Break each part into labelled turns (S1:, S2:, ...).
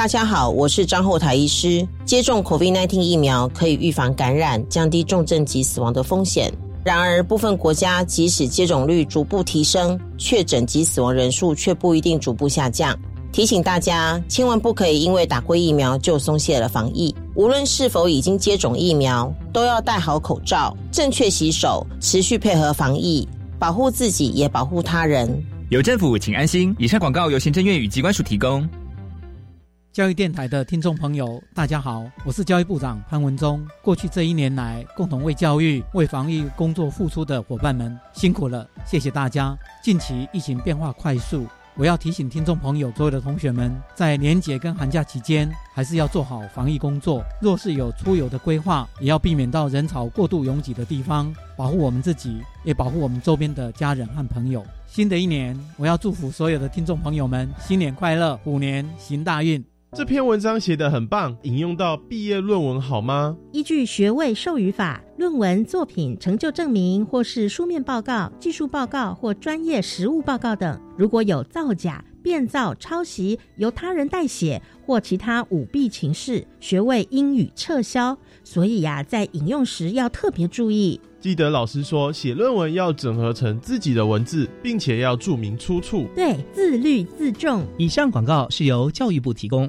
S1: 大家好，我是张后台医师。接种 COVID-19 疫苗可以预防感染，降低重症及死亡的风险。然而，部分国家即使接种率逐步提升，确诊及死亡人数却不一定逐步下降。提醒大家，千万不可以因为打过疫苗就松懈了防疫。无论是否已经接种疫苗，都要戴好口罩，正确洗手，持续配合防疫，保护自己也保护他人。
S2: 有政府，请安心。以上广告由行政院与机关署提供。
S3: 教育电台的听众朋友，大家好，我是教育部长潘文忠。过去这一年来，共同为教育、为防疫工作付出的伙伴们辛苦了，谢谢大家。近期疫情变化快速，我要提醒听众朋友，所有的同学们，在年节跟寒假期间，还是要做好防疫工作。若是有出游的规划，也要避免到人潮过度拥挤的地方，保护我们自己，也保护我们周边的家人和朋友。新的一年，我要祝福所有的听众朋友们新年快乐，虎年行大运。
S4: 这篇文章写得很棒，引用到毕业论文好吗？
S5: 依据学位授予法，论文作品、成就证明或是书面报告、技术报告或专业实务报告等，如果有造假、变造、抄袭、由他人代写或其他舞弊情事，学位应予撤销。所以呀，在引用时要特别注意。
S4: 记得老师说，写论文要整合成自己的文字，并且要注明出处。
S5: 对，自律自重。
S6: 以上广告是由教育部提供。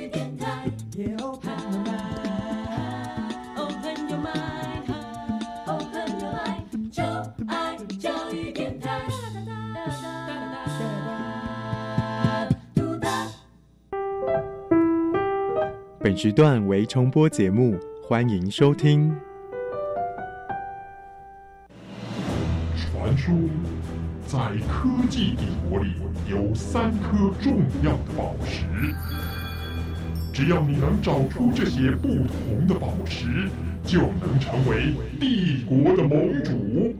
S7: 本时段为重播节目，欢迎收听。
S8: 传说在科技帝国里有三颗重要的宝石，只要你能找出这些不同的宝石，就能成为帝国的盟主。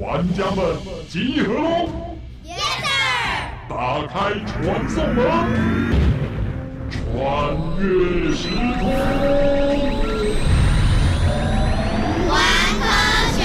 S8: 玩家们集合喽！打开传送门。穿越时空，
S9: 玩科学。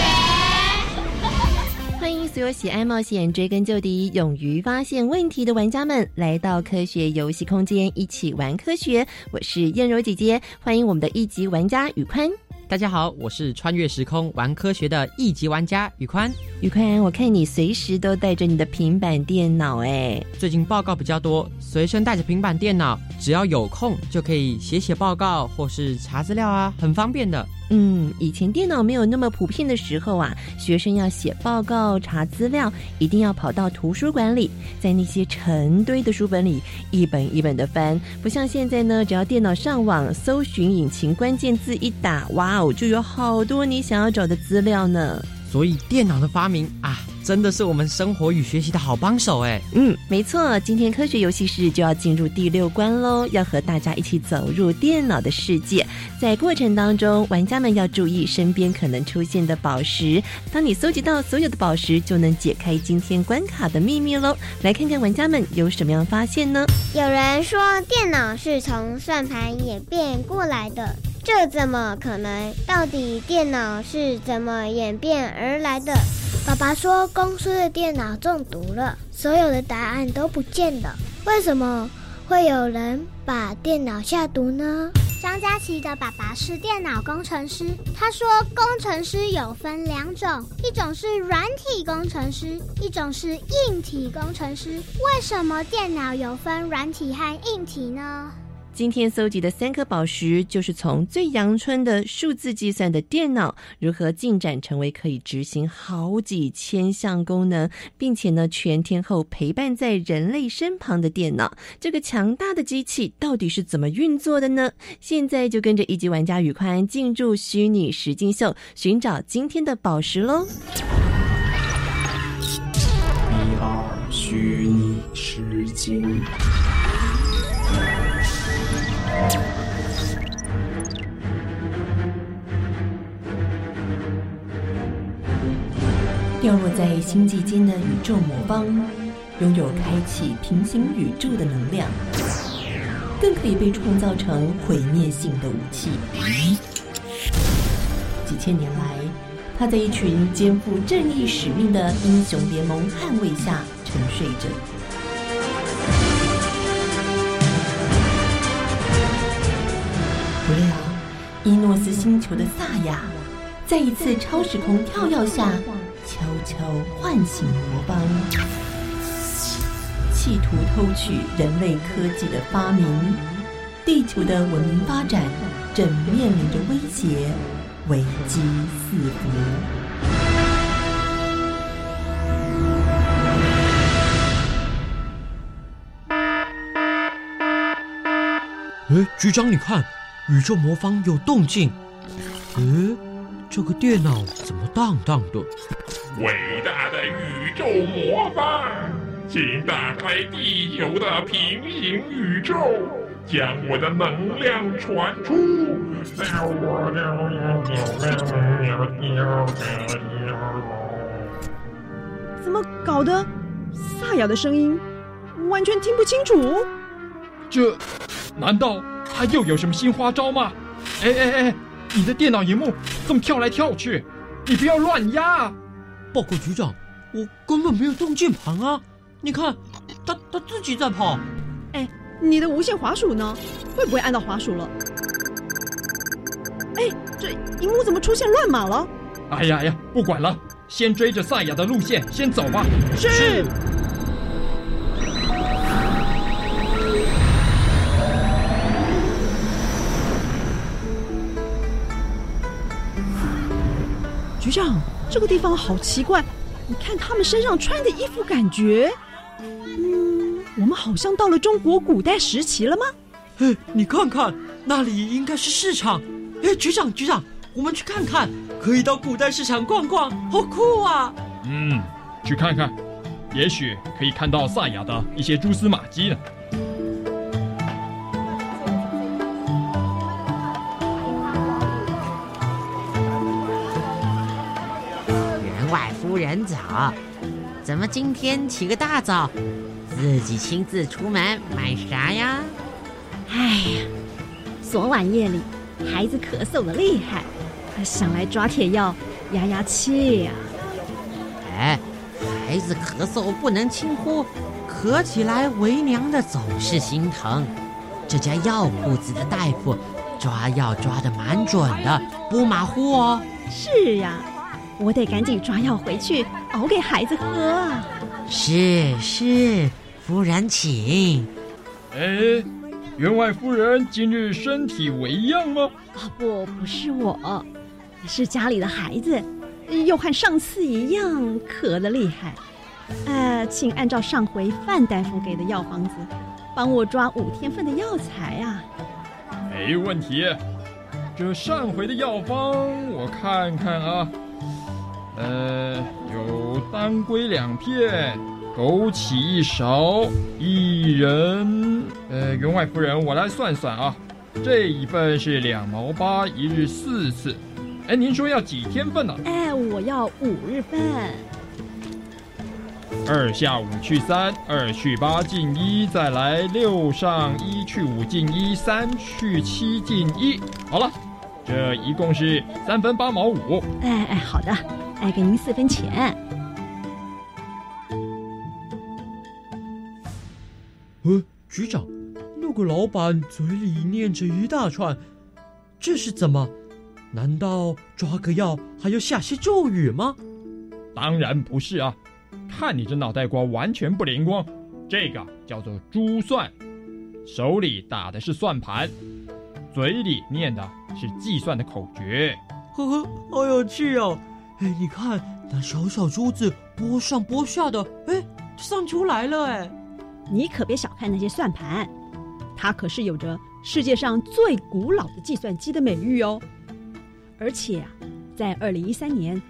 S5: 欢迎所有喜爱冒险、追根究底、勇于发现问题的玩家们来到科学游戏空间，一起玩科学。我是燕柔姐姐，欢迎我们的一级玩家宇宽。
S6: 大家好，我是穿越时空玩科学的一级玩家宇宽。
S5: 宇宽，我看你随时都带着你的平板电脑，哎，
S6: 最近报告比较多，随身带着平板电脑，只要有空就可以写写报告或是查资料啊，很方便的。
S5: 嗯，以前电脑没有那么普遍的时候啊，学生要写报告、查资料，一定要跑到图书馆里，在那些成堆的书本里一本一本的翻。不像现在呢，只要电脑上网，搜寻引擎关键字一打，哇哦，就有好多你想要找的资料呢。
S6: 所以电脑的发明啊，真的是我们生活与学习的好帮手哎。
S5: 嗯，没错，今天科学游戏室就要进入第六关喽，要和大家一起走入电脑的世界。在过程当中，玩家们要注意身边可能出现的宝石。当你搜集到所有的宝石，就能解开今天关卡的秘密喽。来看看玩家们有什么样发现呢？
S9: 有人说电脑是从算盘演变过来的。这怎么可能？到底电脑是怎么演变而来的？爸爸说公司的电脑中毒了，所有的答案都不见了。为什么会有人把电脑下毒呢？
S10: 张佳琪的爸爸是电脑工程师，他说工程师有分两种，一种是软体工程师，一种是硬体工程师。为什么电脑有分软体和硬体呢？
S5: 今天搜集的三颗宝石，就是从最阳春的数字计算的电脑，如何进展成为可以执行好几千项功能，并且呢全天候陪伴在人类身旁的电脑。这个强大的机器到底是怎么运作的呢？现在就跟着一级玩家宇宽进入虚拟实境秀，寻找今天的宝石喽！
S11: 一二虚拟实境。
S5: 掉落在星际间的宇宙魔方，拥有开启平行宇宙的能量，更可以被创造成毁灭性的武器。几千年来，他在一群肩负正义使命的英雄联盟捍卫下沉睡着。不料，伊诺斯星球的萨亚，在一次超时空跳跃下，求唤醒魔邦，企图偷取人类科技的发明。地球的文明发展正面临着威胁，危机四伏。
S6: 哎，局长，你看，宇宙魔方有动静。哎，这个电脑怎么荡荡的？
S8: 伟大的宇宙魔方，请打开地球的平行宇宙，将我的能量传出。
S12: 怎么搞的？萨亚的声音完全听不清楚。
S13: 这。难道他又有什么新花招吗？哎哎哎！你的电脑荧幕怎么跳来跳去？你不要乱压！
S6: 报告局长，我根本没有动键盘啊！你看，他他自己在跑。
S12: 哎，你的无线滑鼠呢？会不会按到滑鼠了？哎，这荧幕怎么出现乱码了？
S13: 哎呀呀，不管了，先追着赛亚的路线先走吧。
S12: 是。局长，这个地方好奇怪，你看他们身上穿的衣服，感觉，嗯，我们好像到了中国古代时期了吗？
S6: 哎，你看看，那里应该是市场。哎，局长，局长，我们去看看，可以到古代市场逛逛，好酷啊！
S13: 嗯，去看看，也许可以看到萨亚的一些蛛丝马迹呢。
S14: 夫人早，怎么今天起个大早，自己亲自出门买啥呀？
S10: 哎呀，昨晚夜里孩子咳嗽的厉害，想来抓铁药压压气呀。
S14: 哎，孩子咳嗽不能轻忽，咳起来为娘的总是心疼。这家药铺子的大夫抓药抓的蛮准的，不马虎哦。
S10: 是呀。我得赶紧抓药回去熬给孩子喝啊！
S14: 是是，夫人请。
S13: 哎，员外夫人今日身体为恙吗？
S10: 啊不，不是我，是家里的孩子，又和上次一样咳得厉害。呃，请按照上回范大夫给的药方子，帮我抓五天份的药材啊。
S13: 没问题，这上回的药方我看看啊。呃，有当归两片，枸杞一勺，一人。呃，员外夫人，我来算算啊，这一份是两毛八，一日四次。哎，您说要几天份呢？
S10: 哎，我要五日份。
S13: 二下五去三，二去八进一，再来六上一去五进一，三去七进一。好了，这一共是三分八毛五。
S10: 哎哎，好的。再给您四分钱。
S6: 呃，局长，那个老板嘴里念着一大串，这是怎么？难道抓个药还要下些咒语吗？
S13: 当然不是啊！看你这脑袋瓜完全不灵光，这个叫做珠算，手里打的是算盘，嘴里念的是计算的口诀。
S6: 呵呵，好有趣哦！哎，你看那小小珠子拨上拨下的，哎，算出来了哎！
S10: 你可别小看那些算盘，它可是有着世界上最古老的计算机的美誉哦。而且啊，在二零一三年，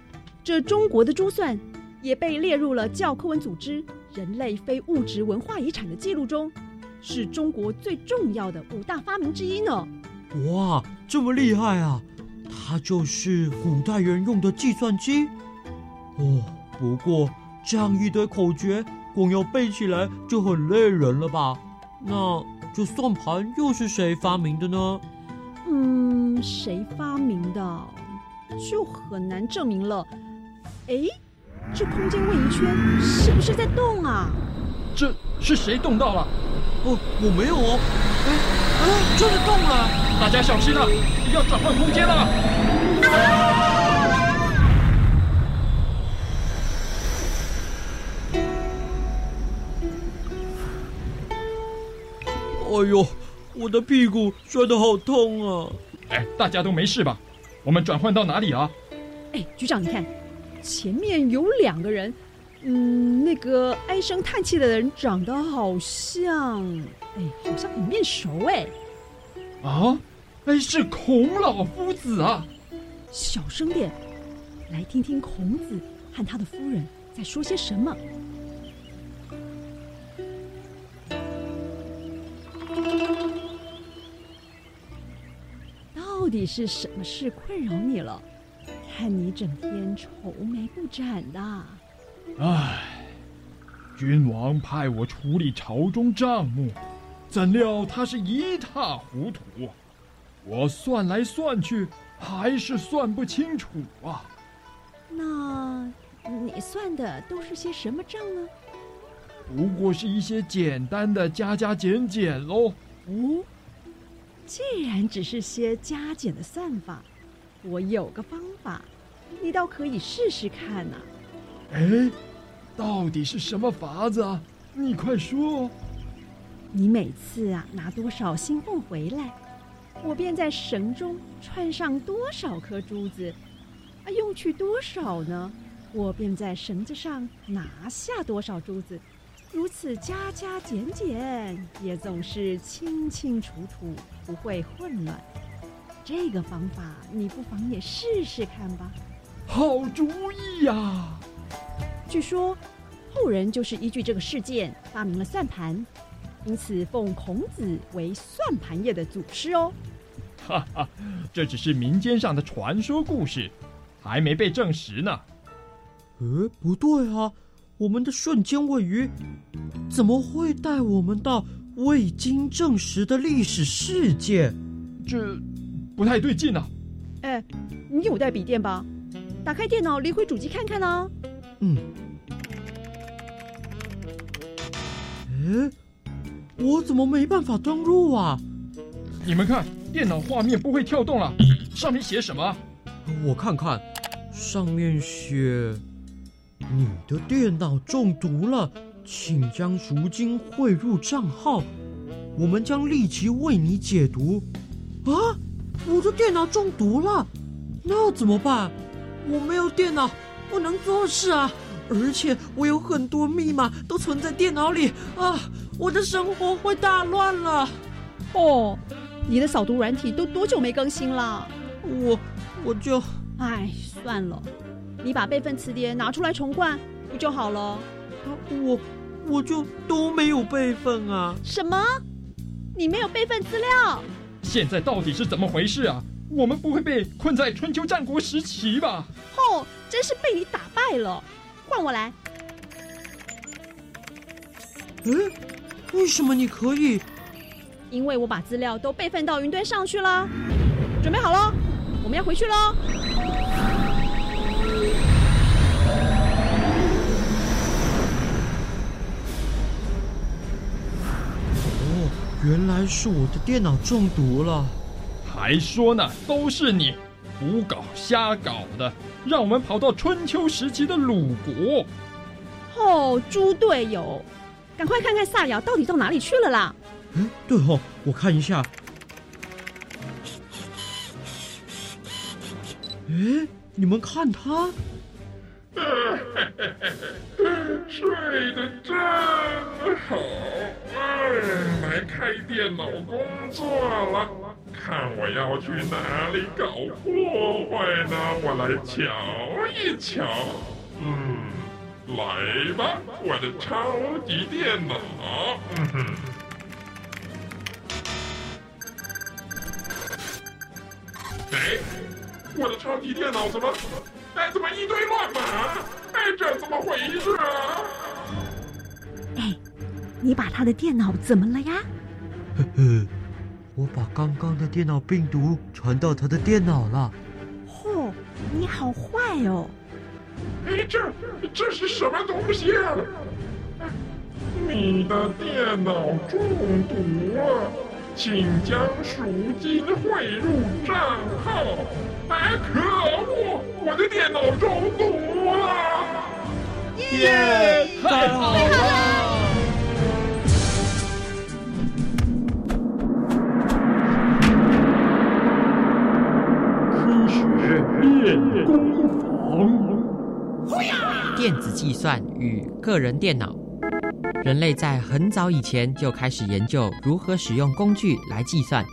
S10: 这中国的珠算也被列入了教科文组织人类非物质文化遗产的记录中，是中国最重要的五大发明之一呢。
S6: 哇，这么厉害啊！它就是古代人用的计算机，哦。不过这样一堆口诀，光要背起来就很累人了吧？那这算盘又是谁发明的呢？
S12: 嗯，谁发明的就很难证明了。哎，这空间位移圈是不是在动啊？
S13: 这是谁动到了？
S6: 哦，我没有哦。哎，啊，真的动了！
S13: 大家小心啊，要转换空间了。
S6: 哎呦，我的屁股摔得好痛啊！
S13: 哎，大家都没事吧？我们转换到哪里啊？
S12: 哎，局长，你看，前面有两个人，嗯，那个唉声叹气的人长得好像，哎，好像很面熟哎。
S13: 啊，哎，是孔老夫子啊！
S12: 小声点，来听听孔子和他的夫人在说些什么。到底是什么事困扰你了？看你整天愁眉不展的。
S13: 唉，君王派我处理朝中账目，怎料他是一塌糊涂，我算来算去还是算不清楚啊。
S12: 那你算的都是些什么账呢？
S13: 不过是一些简单的加加减减喽。
S12: 哦。既然只是些加减的算法，我有个方法，你倒可以试试看呐。
S13: 哎，到底是什么法子啊？你快说。
S12: 你每次啊拿多少新凤回来，我便在绳中串上多少颗珠子，啊，用去多少呢？我便在绳子上拿下多少珠子。如此加加减减，也总是清清楚楚，不会混乱。这个方法，你不妨也试试看吧。
S13: 好主意呀！
S12: 据说后人就是依据这个事件发明了算盘，因此奉孔子为算盘业的祖师哦。
S13: 哈哈，这只是民间上的传说故事，还没被证实呢。
S6: 呃，不对啊。我们的瞬间位移怎么会带我们到未经证实的历史事件？
S13: 这不太对劲啊！
S12: 哎，你有带笔电吧？打开电脑，离回主机看看呢。
S6: 嗯。哎，我怎么没办法登录啊？
S13: 你们看，电脑画面不会跳动了。上面写什么？
S6: 我看看，上面写。你的电脑中毒了，请将赎金汇入账号，我们将立即为你解毒。啊，我的电脑中毒了，那怎么办？我没有电脑，不能做事啊！而且我有很多密码都存在电脑里啊，我的生活会大乱了。
S12: 哦，你的扫毒软体都多久没更新了？
S6: 我，我就……
S12: 哎，算了。你把备份磁碟拿出来重灌，不就好了？
S6: 我我就都没有备份啊！
S12: 什么？你没有备份资料？
S13: 现在到底是怎么回事啊？我们不会被困在春秋战国时期吧？
S12: 哦，真是被你打败了！换我来。
S6: 嗯，为什么你可以？
S12: 因为我把资料都备份到云端上去了。准备好了，我们要回去喽。
S6: 原来是我的电脑中毒了，
S13: 还说呢，都是你胡搞瞎搞的，让我们跑到春秋时期的鲁国。
S12: 哦，猪队友，赶快看看萨瑶到底到哪里去了啦！
S6: 嗯，对哦，我看一下。哎，你们看他。
S8: 睡得真好，哎，来开电脑工作了。看我要去哪里搞破坏呢？我来瞧一瞧。嗯，来吧，我的超级电脑。嗯哼。哎，我的超级电脑怎么？哎，怎么一堆乱码？哎，这怎么回事啊？
S12: 哎你把他的电脑怎么了呀？
S6: 呵呵，我把刚刚的电脑病毒传到他的电脑了。
S12: 嚯，你好坏哦！
S8: 哎，这这是什么东西啊？你的电脑中毒了，请将赎金汇入账号。哎，可恶！我的电脑中毒了！
S6: 耶，太好了！
S8: 科学练功房。
S14: 电子计算与个人电脑，人类在很早以前就开始研究如何使用工具来计算。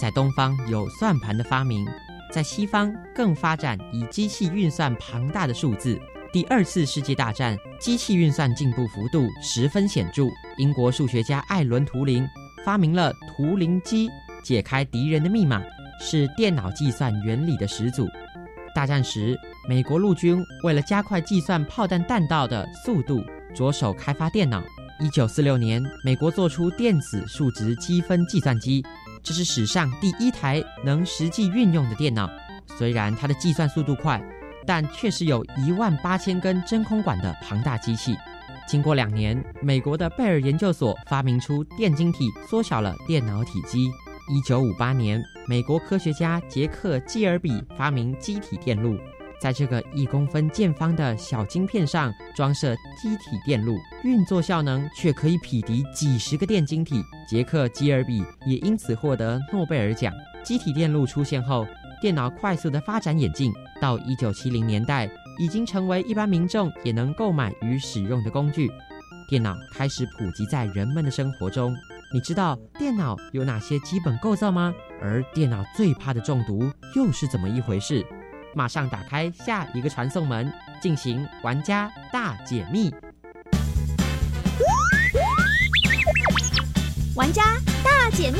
S14: 在东方有算盘的发明，在西方更发展以机器运算庞大的数字。第二次世界大战，机器运算进步幅度十分显著。英国数学家艾伦·图灵发明了图灵机，解开敌人的密码，是电脑计算原理的始祖。大战时，美国陆军为了加快计算炮弹弹道的速度，着手开发电脑。一九四六年，美国做出电子数值积分计算机，这是史上第一台能实际运用的电脑。虽然它的计算速度快，但确实有一万八千根真空管的庞大机器。经过两年，美国的贝尔研究所发明出电晶体，缩小了电脑体积。一九五八年，美国科学家杰克·基尔比发明机体电路，在这个一公分见方的小晶片上装设机体电路，运作效能却可以匹敌几十个电晶体。杰克·基尔比也因此获得诺贝尔奖。机体电路出现后，电脑快速的发展演进，到一九七零年代，已经成为一般民众也能购买与使用的工具。电脑开始普及在人们的生活中。你知道电脑有哪些基本构造吗？而电脑最怕的中毒又是怎么一回事？马上打开下一个传送门，进行玩家大解密。
S5: 玩家大解密，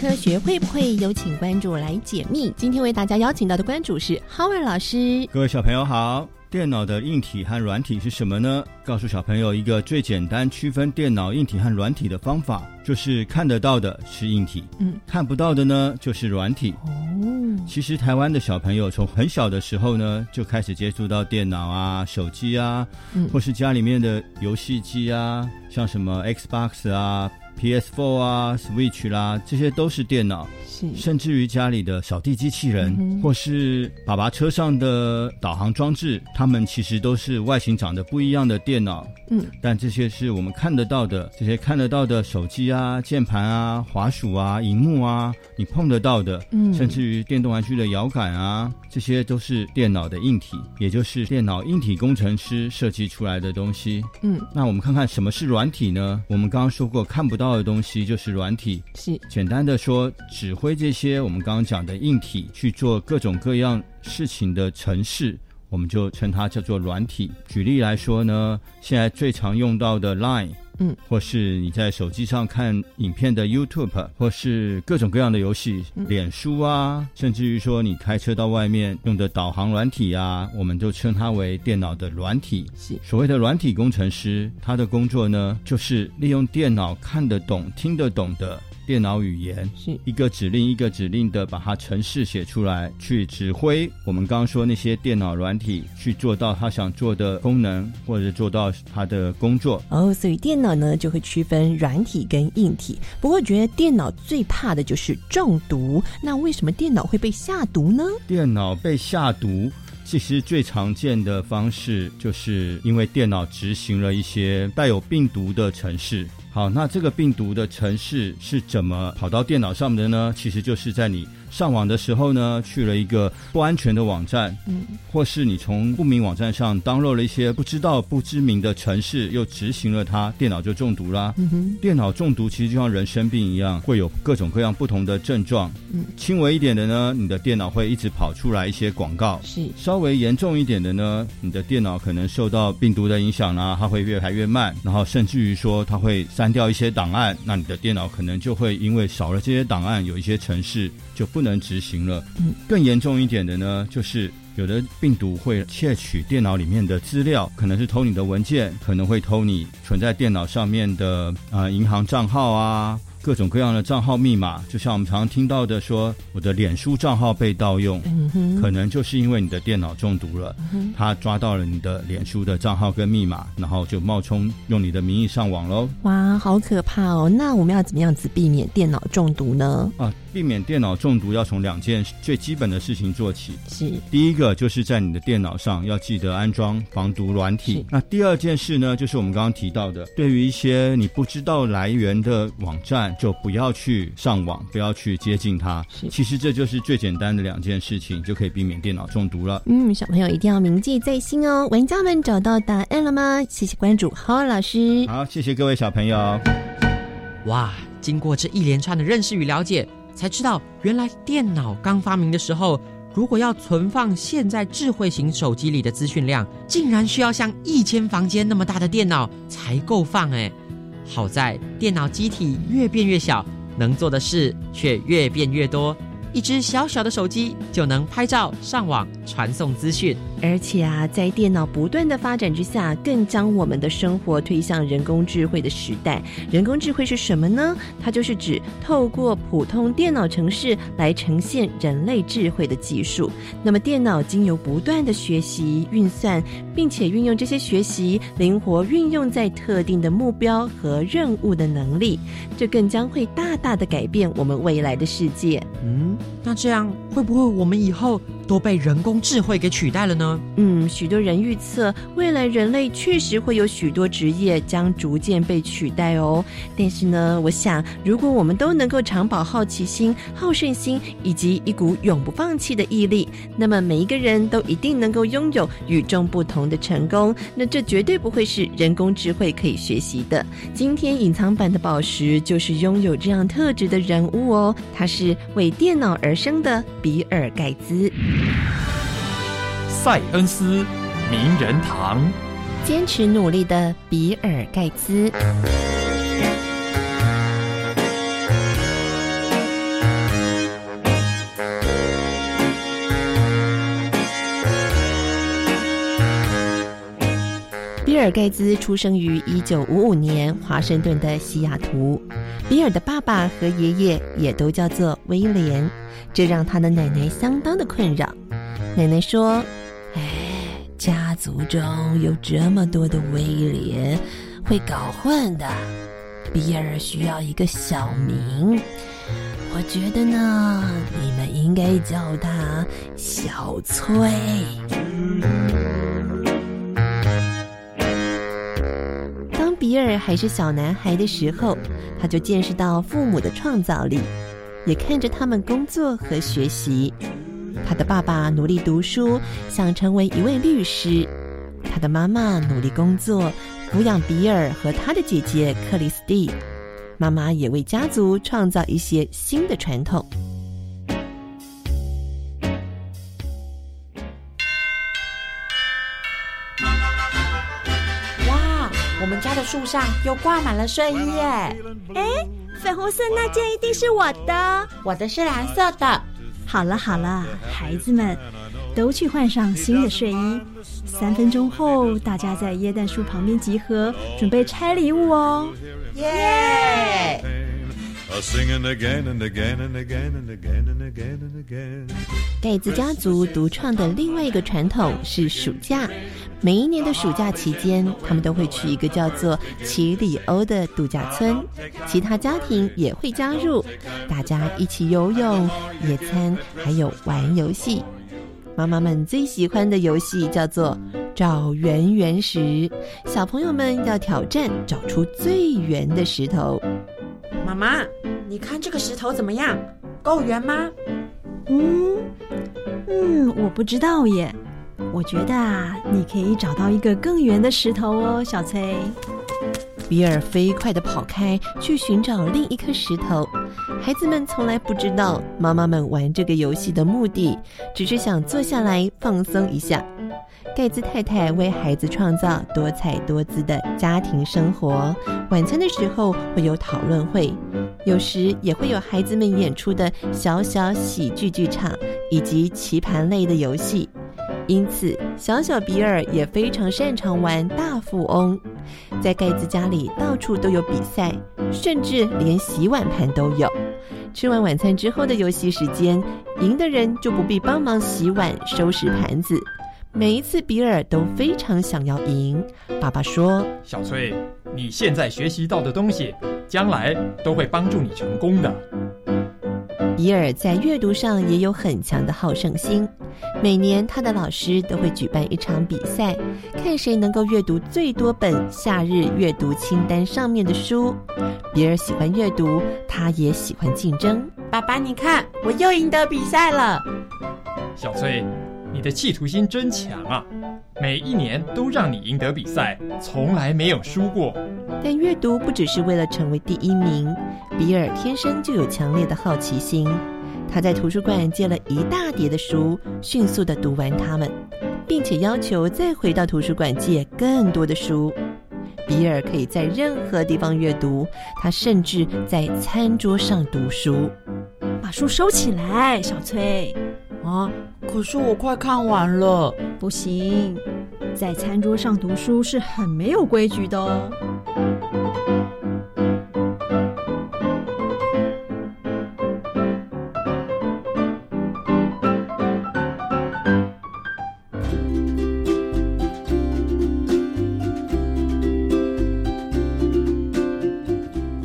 S5: 科学会不会有请关注来解密？今天为大家邀请到的关主是 Howard 老师。
S15: 各位小朋友好。电脑的硬体和软体是什么呢？告诉小朋友一个最简单区分电脑硬体和软体的方法，就是看得到的是硬体，嗯，看不到的呢就是软体。哦，其实台湾的小朋友从很小的时候呢就开始接触到电脑啊、手机啊，嗯，或是家里面的游戏机啊，像什么 Xbox 啊。PS4 啊，Switch 啦，这些都是电脑，是甚至于家里的扫地机器人，或是爸爸车上的导航装置，它们其实都是外形长得不一样的电脑。嗯，但这些是我们看得到的，这些看得到的手机啊、键盘啊、滑鼠啊、荧幕啊，你碰得到的，嗯，甚至于电动玩具的摇杆啊，这些都是电脑的硬体，也就是电脑硬体工程师设计出来的东西。嗯，那我们看看什么是软体呢？我们刚刚说过，看不到。的东西就是软体，是简单的说，指挥这些我们刚刚讲的硬体去做各种各样事情的城市，我们就称它叫做软体。举例来说呢，现在最常用到的 Line。嗯，或是你在手机上看影片的 YouTube，或是各种各样的游戏，脸书啊，甚至于说你开车到外面用的导航软体啊，我们就称它为电脑的软体。所谓的软体工程师，他的工作呢，就是利用电脑看得懂、听得懂的。电脑语言是一个指令一个指令的把它程式写出来，去指挥我们刚刚说那些电脑软体去做到它想做的功能，或者做到它的工作。
S5: 哦，所以电脑呢就会区分软体跟硬体。不过，觉得电脑最怕的就是中毒。那为什么电脑会被下毒呢？
S15: 电脑被下毒，其实最常见的方式就是因为电脑执行了一些带有病毒的程式。好，那这个病毒的城市是怎么跑到电脑上的呢？其实就是在你。上网的时候呢，去了一个不安全的网站，嗯，或是你从不明网站上 download 了一些不知道、不知名的城市，又执行了它，电脑就中毒啦。嗯哼，电脑中毒其实就像人生病一样，会有各种各样不同的症状。嗯，轻微一点的呢，你的电脑会一直跑出来一些广告；是稍微严重一点的呢，你的电脑可能受到病毒的影响啦，它会越来越慢，然后甚至于说它会删掉一些档案，那你的电脑可能就会因为少了这些档案，有一些城市就不。能执行了。嗯，更严重一点的呢，就是有的病毒会窃取电脑里面的资料，可能是偷你的文件，可能会偷你存在电脑上面的啊银行账号啊。各种各样的账号密码，就像我们常常听到的，说我的脸书账号被盗用，嗯可能就是因为你的电脑中毒了，他抓到了你的脸书的账号跟密码，然后就冒充用你的名义上网喽。
S5: 哇，好可怕哦！那我们要怎么样子避免电脑中毒呢？
S15: 啊。避免电脑中毒要从两件最基本的事情做起。
S5: 是
S15: 第一个，就是在你的电脑上要记得安装防毒软体。那第二件事呢，就是我们刚刚提到的，对于一些你不知道来源的网站，就不要去上网，不要去接近它。其实这就是最简单的两件事情，就可以避免电脑中毒了。
S5: 嗯，小朋友一定要铭记在心哦。玩家们找到答案了吗？谢谢关注，好老师。
S15: 好，谢谢各位小朋友。
S14: 哇，经过这一连串的认识与了解。才知道，原来电脑刚发明的时候，如果要存放现在智慧型手机里的资讯量，竟然需要像一间房间那么大的电脑才够放哎！好在电脑机体越变越小，能做的事却越变越多。一只小小的手机就能拍照、上网、传送资讯，
S5: 而且啊，在电脑不断的发展之下，更将我们的生活推向人工智慧的时代。人工智慧是什么呢？它就是指透过普通电脑程式来呈现人类智慧的技术。那么，电脑经由不断的学习、运算，并且运用这些学习灵活运用在特定的目标和任务的能力，这更将会大大的改变我们未来的世界。
S14: 嗯。那这样会不会我们以后都被人工智慧给取代了呢？
S5: 嗯，许多人预测未来人类确实会有许多职业将逐渐被取代哦。但是呢，我想如果我们都能够长保好奇心、好胜心以及一股永不放弃的毅力，那么每一个人都一定能够拥有与众不同的成功。那这绝对不会是人工智慧可以学习的。今天隐藏版的宝石就是拥有这样特质的人物哦，他是为电脑。而生的比尔盖茨，
S2: 塞恩斯名人堂，
S5: 坚持努力的比尔盖茨。比尔盖茨出生于一九五五年华盛顿的西雅图。比尔的爸爸和爷爷也都叫做威廉。这让他的奶奶相当的困扰。奶奶说：“哎，家族中有这么多的威廉，会搞混的。比尔需要一个小名，我觉得呢，你们应该叫他小崔。”比尔还是小男孩的时候，他就见识到父母的创造力。也看着他们工作和学习。他的爸爸努力读书，想成为一位律师；他的妈妈努力工作，抚养比尔和他的姐姐克里斯蒂。妈妈也为家族创造一些新的传统。
S16: 我们家的树上又挂满了睡衣耶！
S10: 哎。粉红色那件一定是我的，
S16: 我的是蓝色的。
S12: 好了好了，孩子们都去换上新的睡衣。三分钟后，大家在椰蛋树旁边集合，准备拆礼物哦。耶！
S5: Sing again and again and again and again and again 盖茨家族独创的另外一个传统是暑假。每一年的暑假期间，他们都会去一个叫做奇里欧的度假村，其他家庭也会加入，大家一起游泳、野餐，还有玩游戏。妈妈们最喜欢的游戏叫做找圆圆石，小朋友们要挑战找出最圆的石头。
S16: 妈妈，你看这个石头怎么样？够圆吗？
S12: 嗯嗯，我不知道耶。我觉得啊，你可以找到一个更圆的石头哦，小崔。
S5: 比尔飞快的跑开，去寻找另一颗石头。孩子们从来不知道，妈妈们玩这个游戏的目的，只是想坐下来放松一下。盖茨太太为孩子创造多彩多姿的家庭生活。晚餐的时候会有讨论会，有时也会有孩子们演出的小小喜剧剧场，以及棋盘类的游戏。因此，小小比尔也非常擅长玩大富翁。在盖茨家里，到处都有比赛，甚至连洗碗盘都有。吃完晚餐之后的游戏时间，赢的人就不必帮忙洗碗、收拾盘子。每一次，比尔都非常想要赢。爸爸说：“
S13: 小翠，你现在学习到的东西，将来都会帮助你成功的。”
S5: 比尔在阅读上也有很强的好胜心，每年他的老师都会举办一场比赛，看谁能够阅读最多本夏日阅读清单上面的书。比尔喜欢阅读，他也喜欢竞争。
S16: 爸爸，你看，我又赢得比赛了。
S13: 小翠，你的企图心真强啊！每一年都让你赢得比赛，从来没有输过。
S5: 但阅读不只是为了成为第一名，比尔天生就有强烈的好奇心。他在图书馆借了一大叠的书，迅速的读完它们，并且要求再回到图书馆借更多的书。比尔可以在任何地方阅读，他甚至在餐桌上读书。
S12: 把书收起来，小崔。
S16: 啊！可是我快看完了，
S12: 不行，在餐桌上读书是很没有规矩的哦。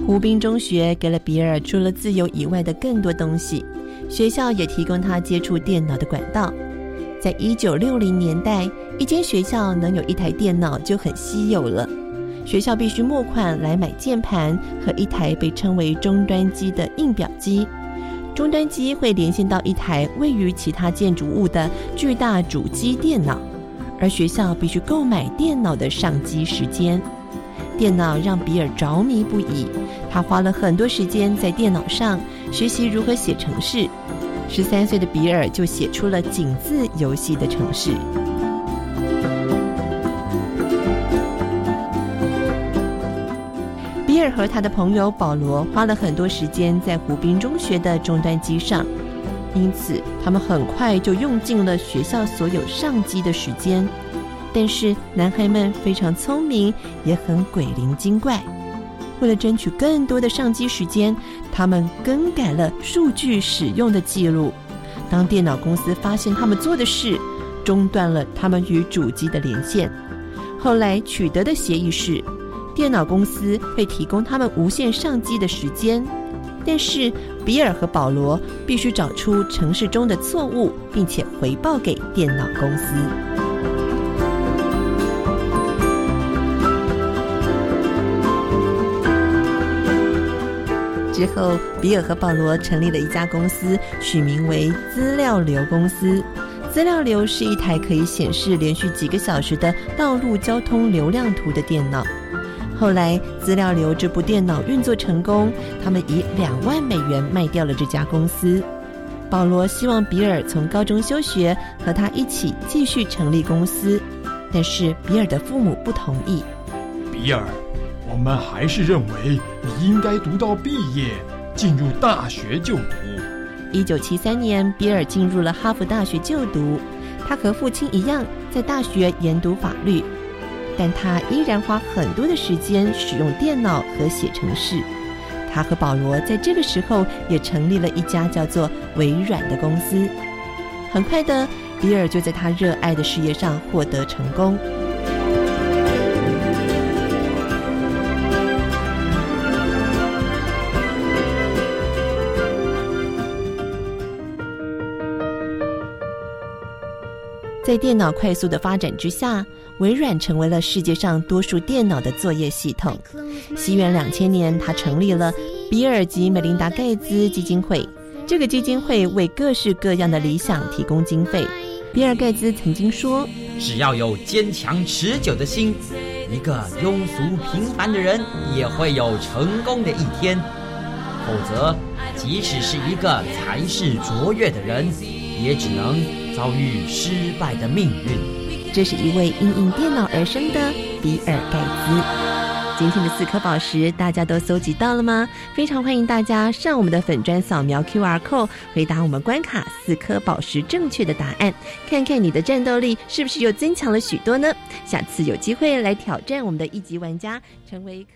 S5: 湖滨中学给了比尔除了自由以外的更多东西。学校也提供他接触电脑的管道。在一九六零年代，一间学校能有一台电脑就很稀有了。学校必须募款来买键盘和一台被称为终端机的印表机。终端机会连线到一台位于其他建筑物的巨大主机电脑，而学校必须购买电脑的上机时间。电脑让比尔着迷不已，他花了很多时间在电脑上学习如何写程式。十三岁的比尔就写出了井字游戏的程式。比尔和他的朋友保罗花了很多时间在湖滨中学的终端机上，因此他们很快就用尽了学校所有上机的时间。但是男孩们非常聪明，也很鬼灵精怪。为了争取更多的上机时间，他们更改了数据使用的记录。当电脑公司发现他们做的事，中断了他们与主机的连线。后来取得的协议是，电脑公司会提供他们无限上机的时间，但是比尔和保罗必须找出城市中的错误，并且回报给电脑公司。之后，比尔和保罗成立了一家公司，取名为“资料流公司”。资料流是一台可以显示连续几个小时的道路交通流量图的电脑。后来，资料流这部电脑运作成功，他们以两万美元卖掉了这家公司。保罗希望比尔从高中休学，和他一起继续成立公司，但是比尔的父母不同意。
S13: 比尔。我们还是认为你应该读到毕业，进入大学就读。
S5: 一九七三年，比尔进入了哈佛大学就读。他和父亲一样，在大学研读法律，但他依然花很多的时间使用电脑和写程式。他和保罗在这个时候也成立了一家叫做微软的公司。很快的，比尔就在他热爱的事业上获得成功。在电脑快速的发展之下，微软成为了世界上多数电脑的作业系统。西元两千年，他成立了比尔及美琳达盖茨基金会。这个基金会为各式各样的理想提供经费。比尔盖茨曾经说：“
S17: 只要有坚强持久的心，一个庸俗平凡的人也会有成功的一天。否则，即使是一个才识卓越的人，也只能。”遭遇失败的命运。
S5: 这是一位因应电脑而生的比尔盖茨。今天的四颗宝石大家都搜集到了吗？非常欢迎大家上我们的粉砖扫描 Q R code，回答我们关卡四颗宝石正确的答案，看看你的战斗力是不是又增强了许多呢？下次有机会来挑战我们的一级玩家，成为。